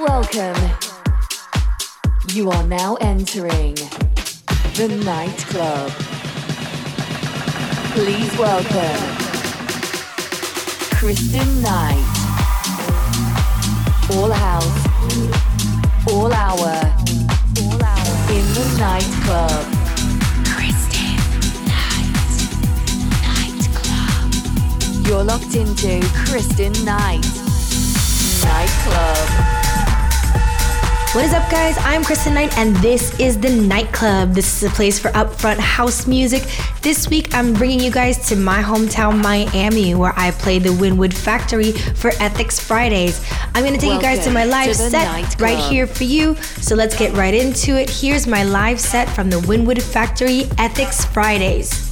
Welcome. You are now entering the nightclub. Please welcome Kristen Knight. All house, all hour, all hour in the nightclub. Kristen Knight, nightclub. You're locked into Kristen Knight, nightclub. What is up, guys? I'm Kristen Knight, and this is the Nightclub. This is a place for upfront house music. This week, I'm bringing you guys to my hometown, Miami, where I play the Wynwood Factory for Ethics Fridays. I'm going to take Welcome you guys to my live to set Nightclub. right here for you. So let's get right into it. Here's my live set from the Wynwood Factory Ethics Fridays.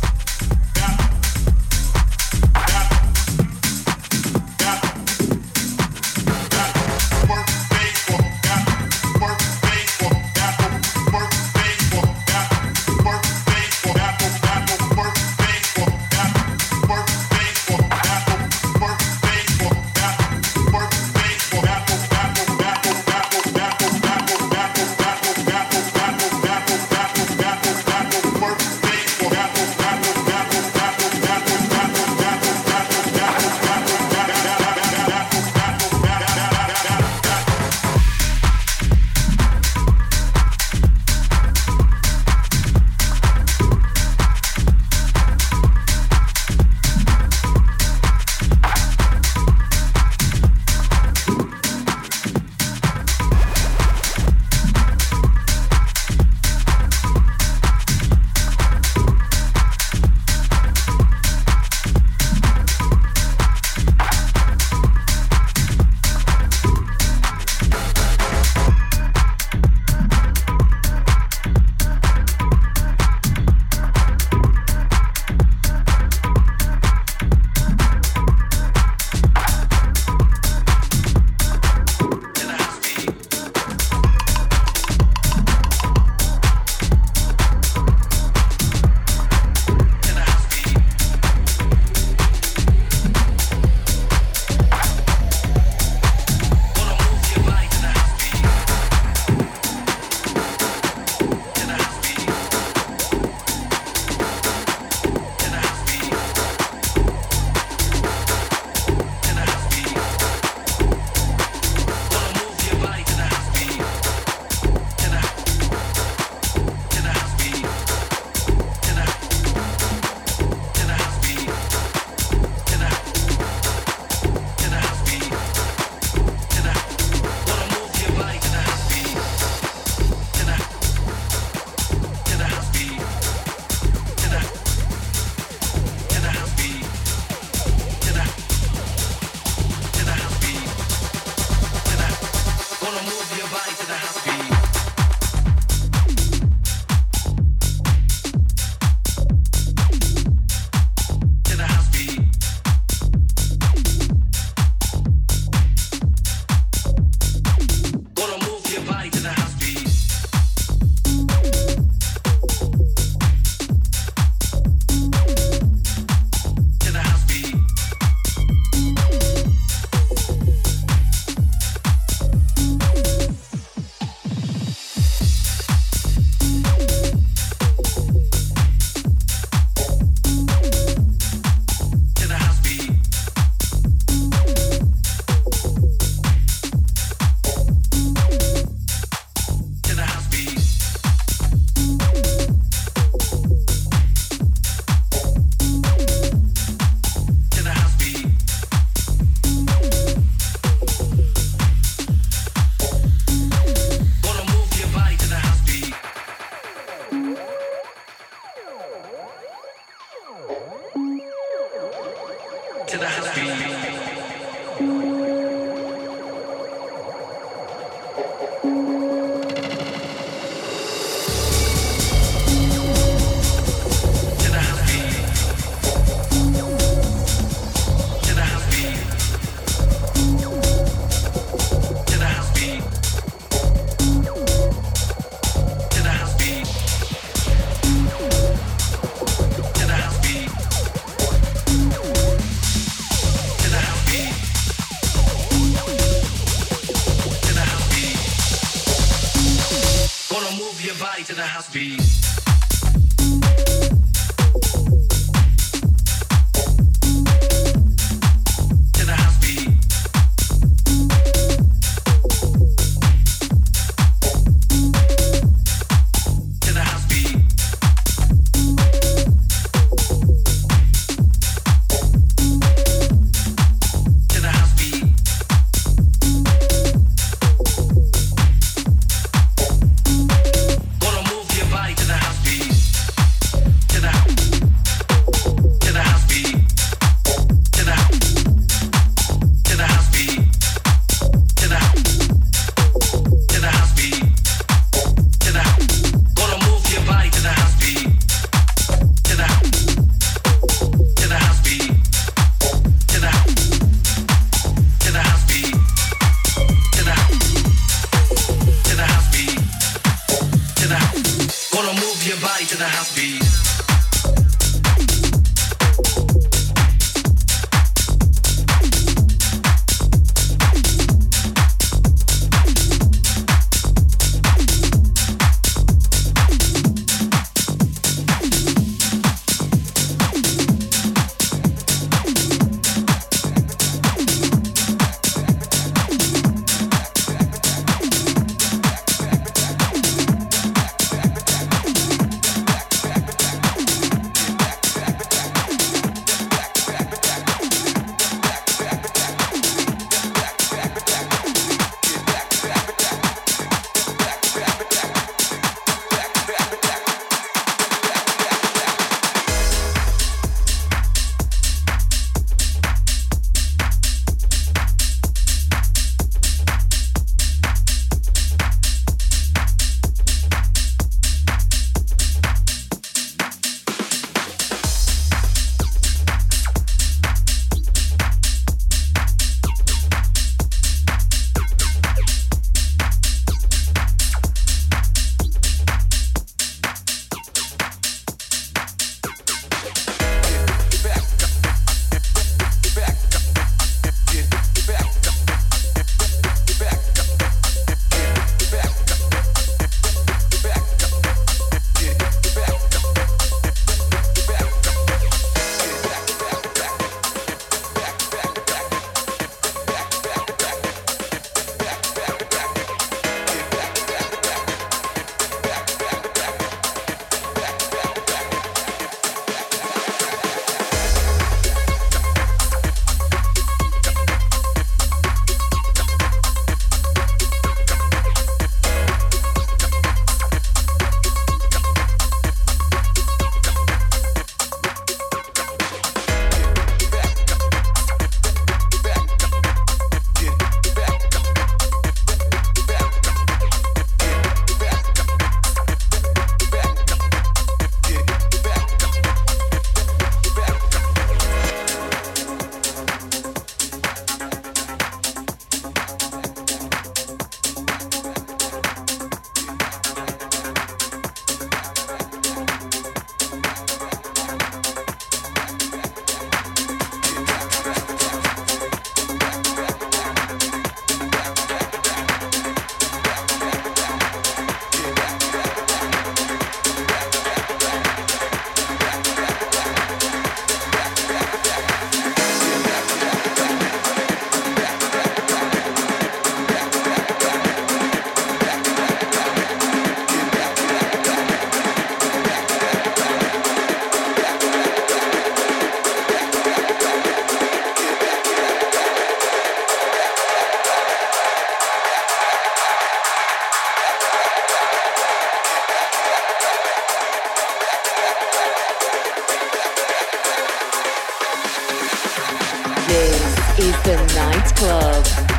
the Nightclub.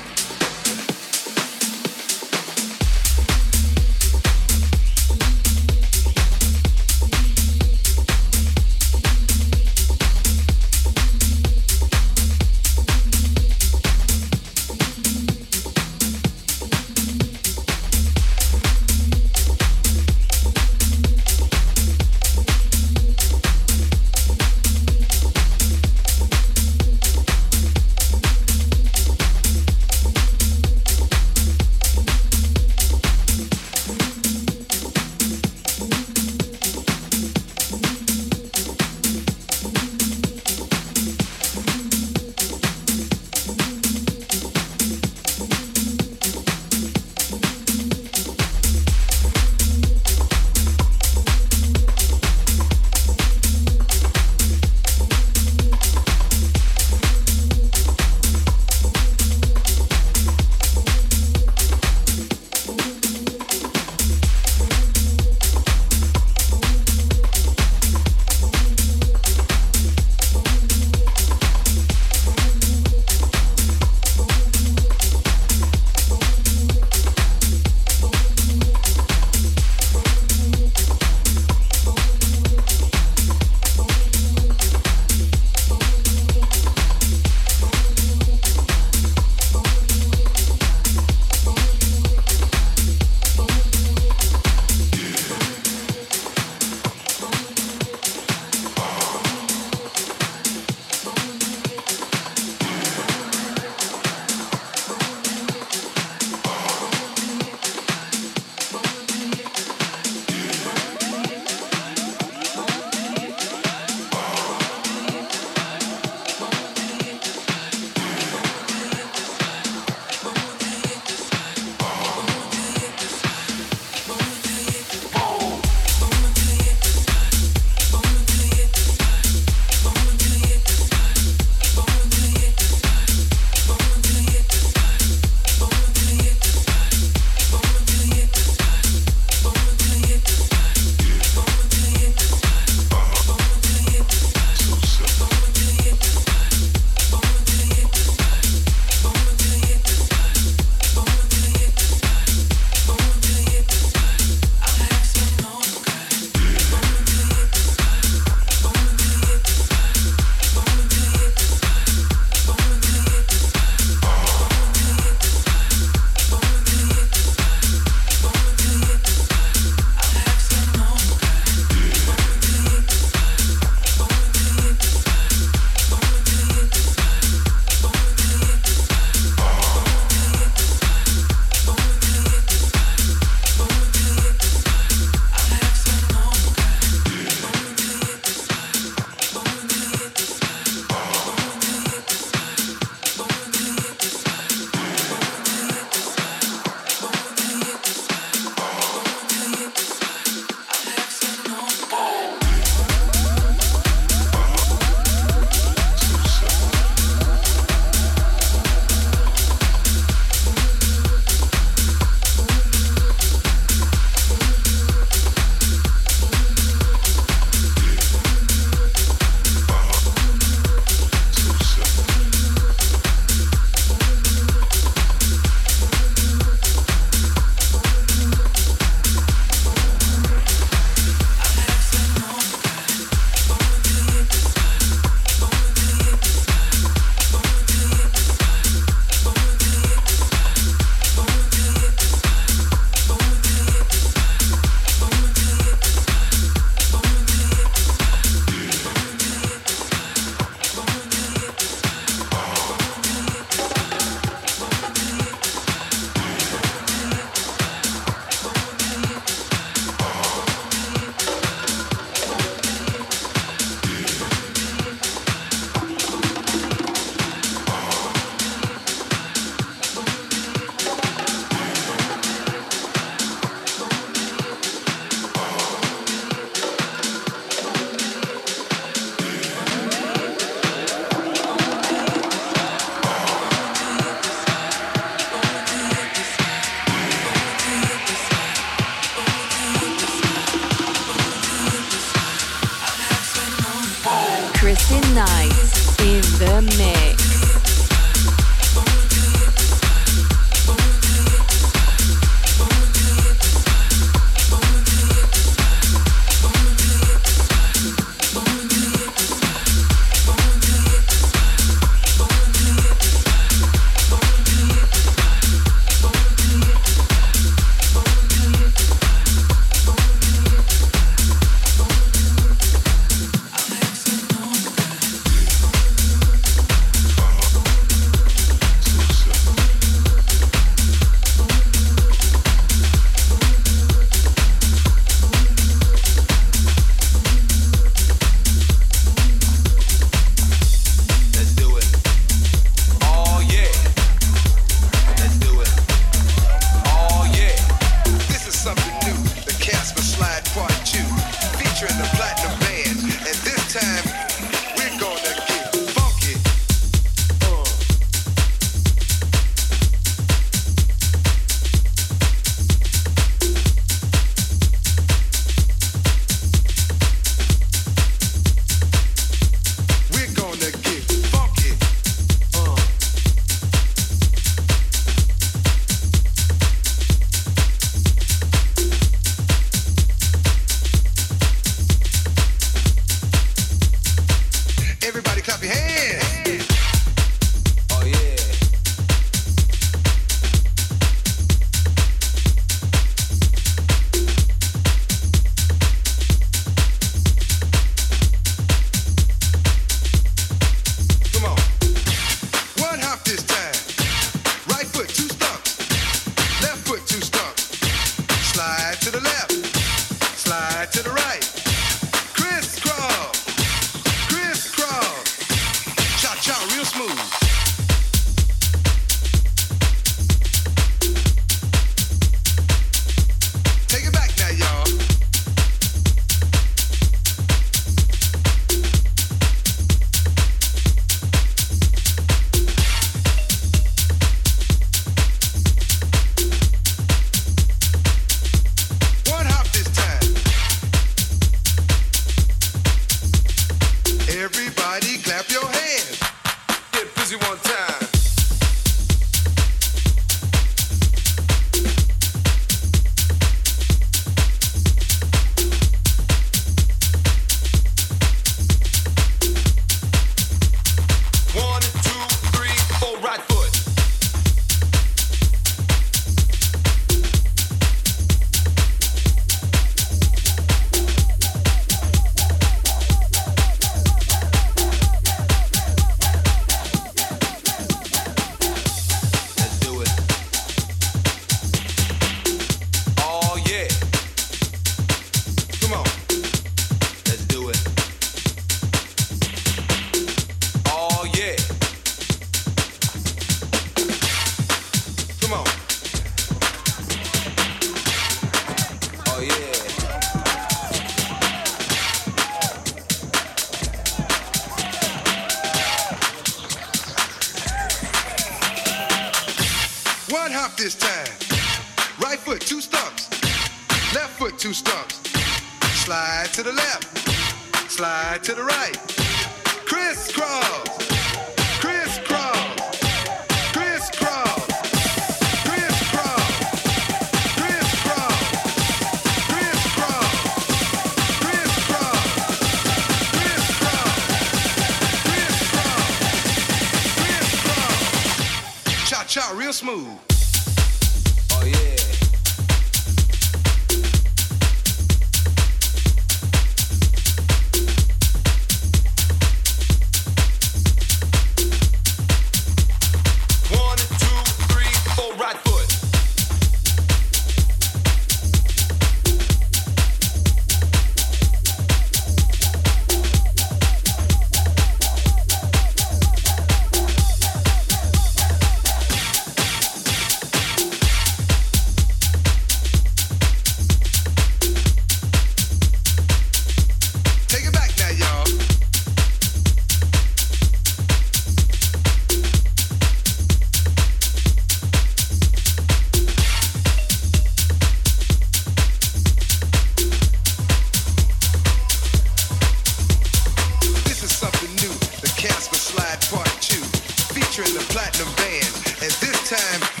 time.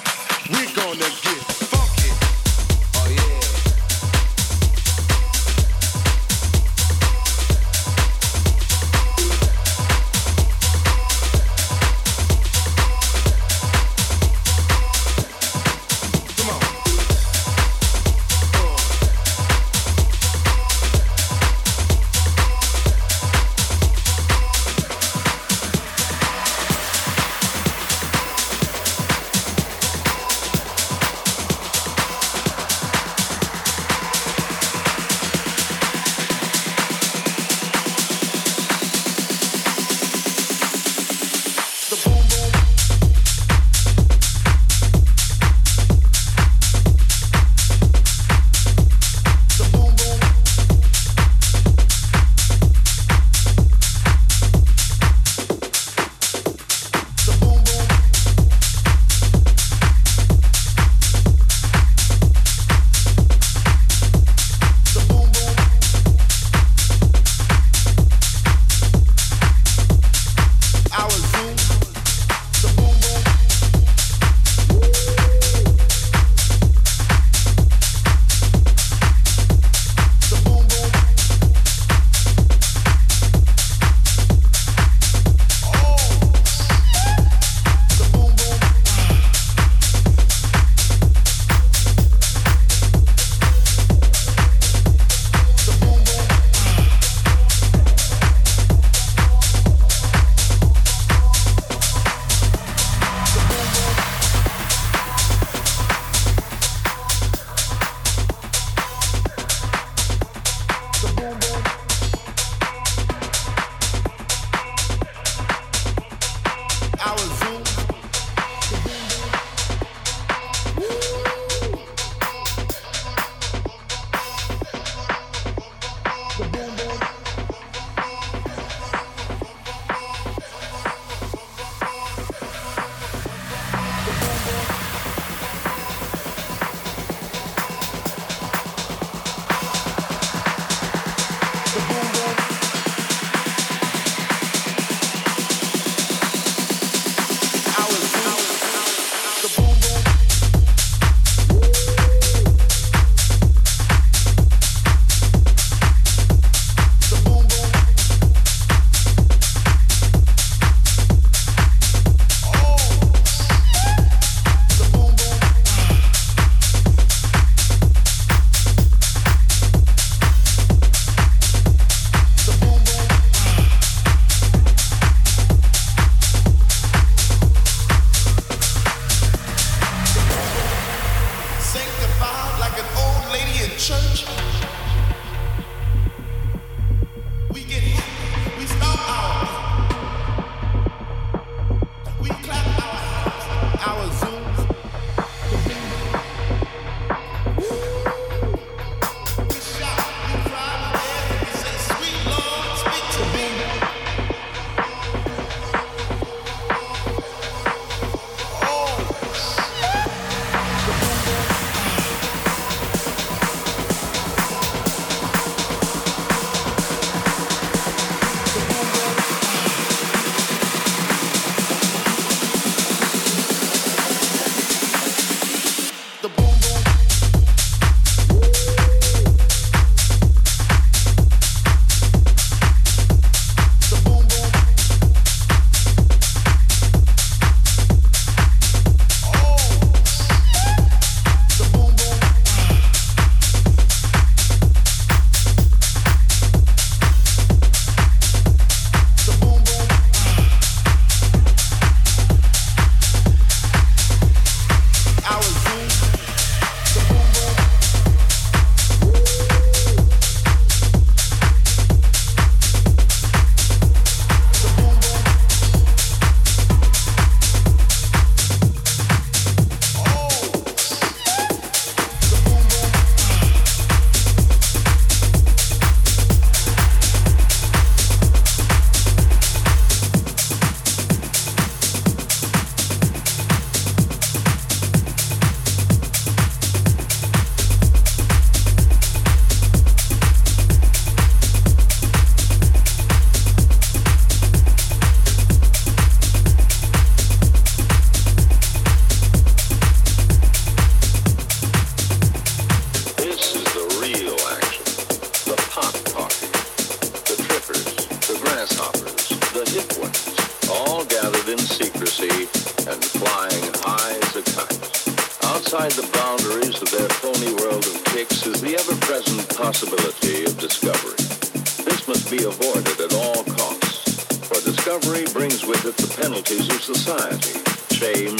Shame,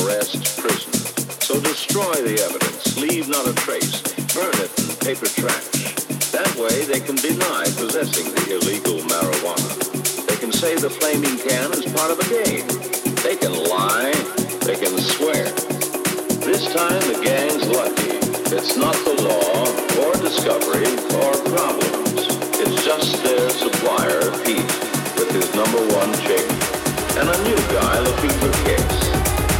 arrest, prison. So destroy the evidence, leave not a trace, burn it in paper trash. That way they can deny possessing the illegal marijuana. They can say the flaming can is part of a game. They can lie, they can swear. This time the gang's lucky. It's not the law, or discovery, or problems. It's just their supplier, Pete, with his number one chick, and a new guy looking for kicks.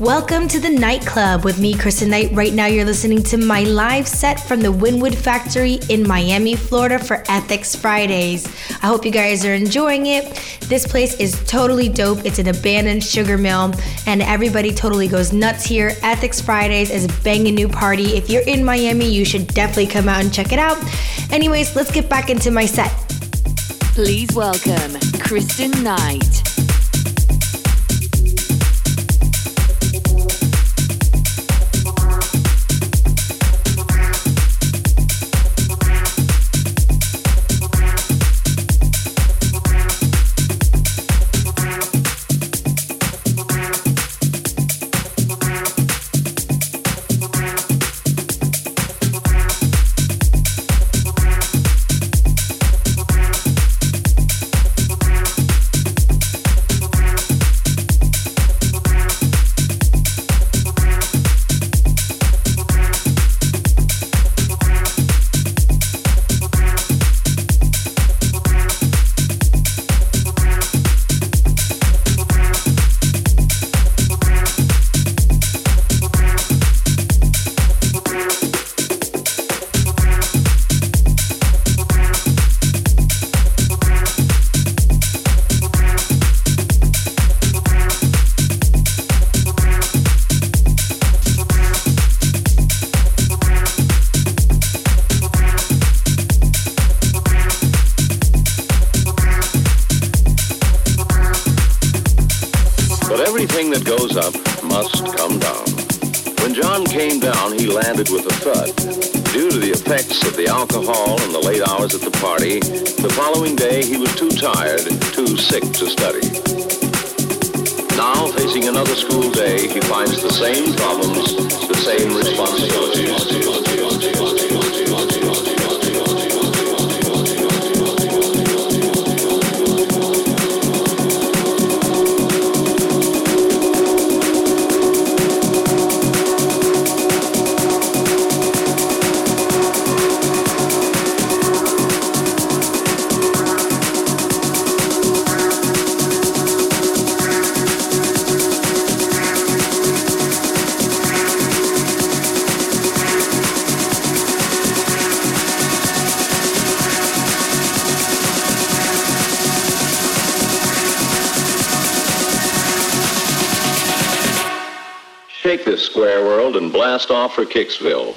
Welcome to the nightclub with me, Kristen Knight. Right now, you're listening to my live set from the Wynwood Factory in Miami, Florida for Ethics Fridays. I hope you guys are enjoying it. This place is totally dope. It's an abandoned sugar mill, and everybody totally goes nuts here. Ethics Fridays is a banging new party. If you're in Miami, you should definitely come out and check it out. Anyways, let's get back into my set. Please welcome Kristen Knight. To study. Off for Kicksville.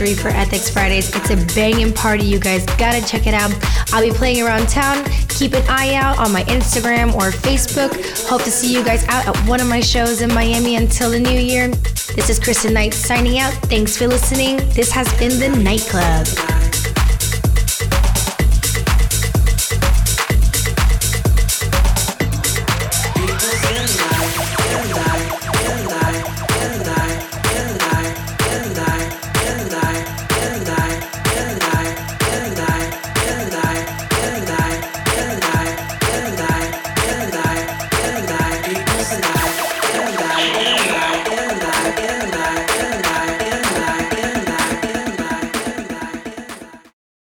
For Ethics Fridays. It's a banging party, you guys gotta check it out. I'll be playing around town. Keep an eye out on my Instagram or Facebook. Hope to see you guys out at one of my shows in Miami until the new year. This is Kristen Knight signing out. Thanks for listening. This has been The Night Club.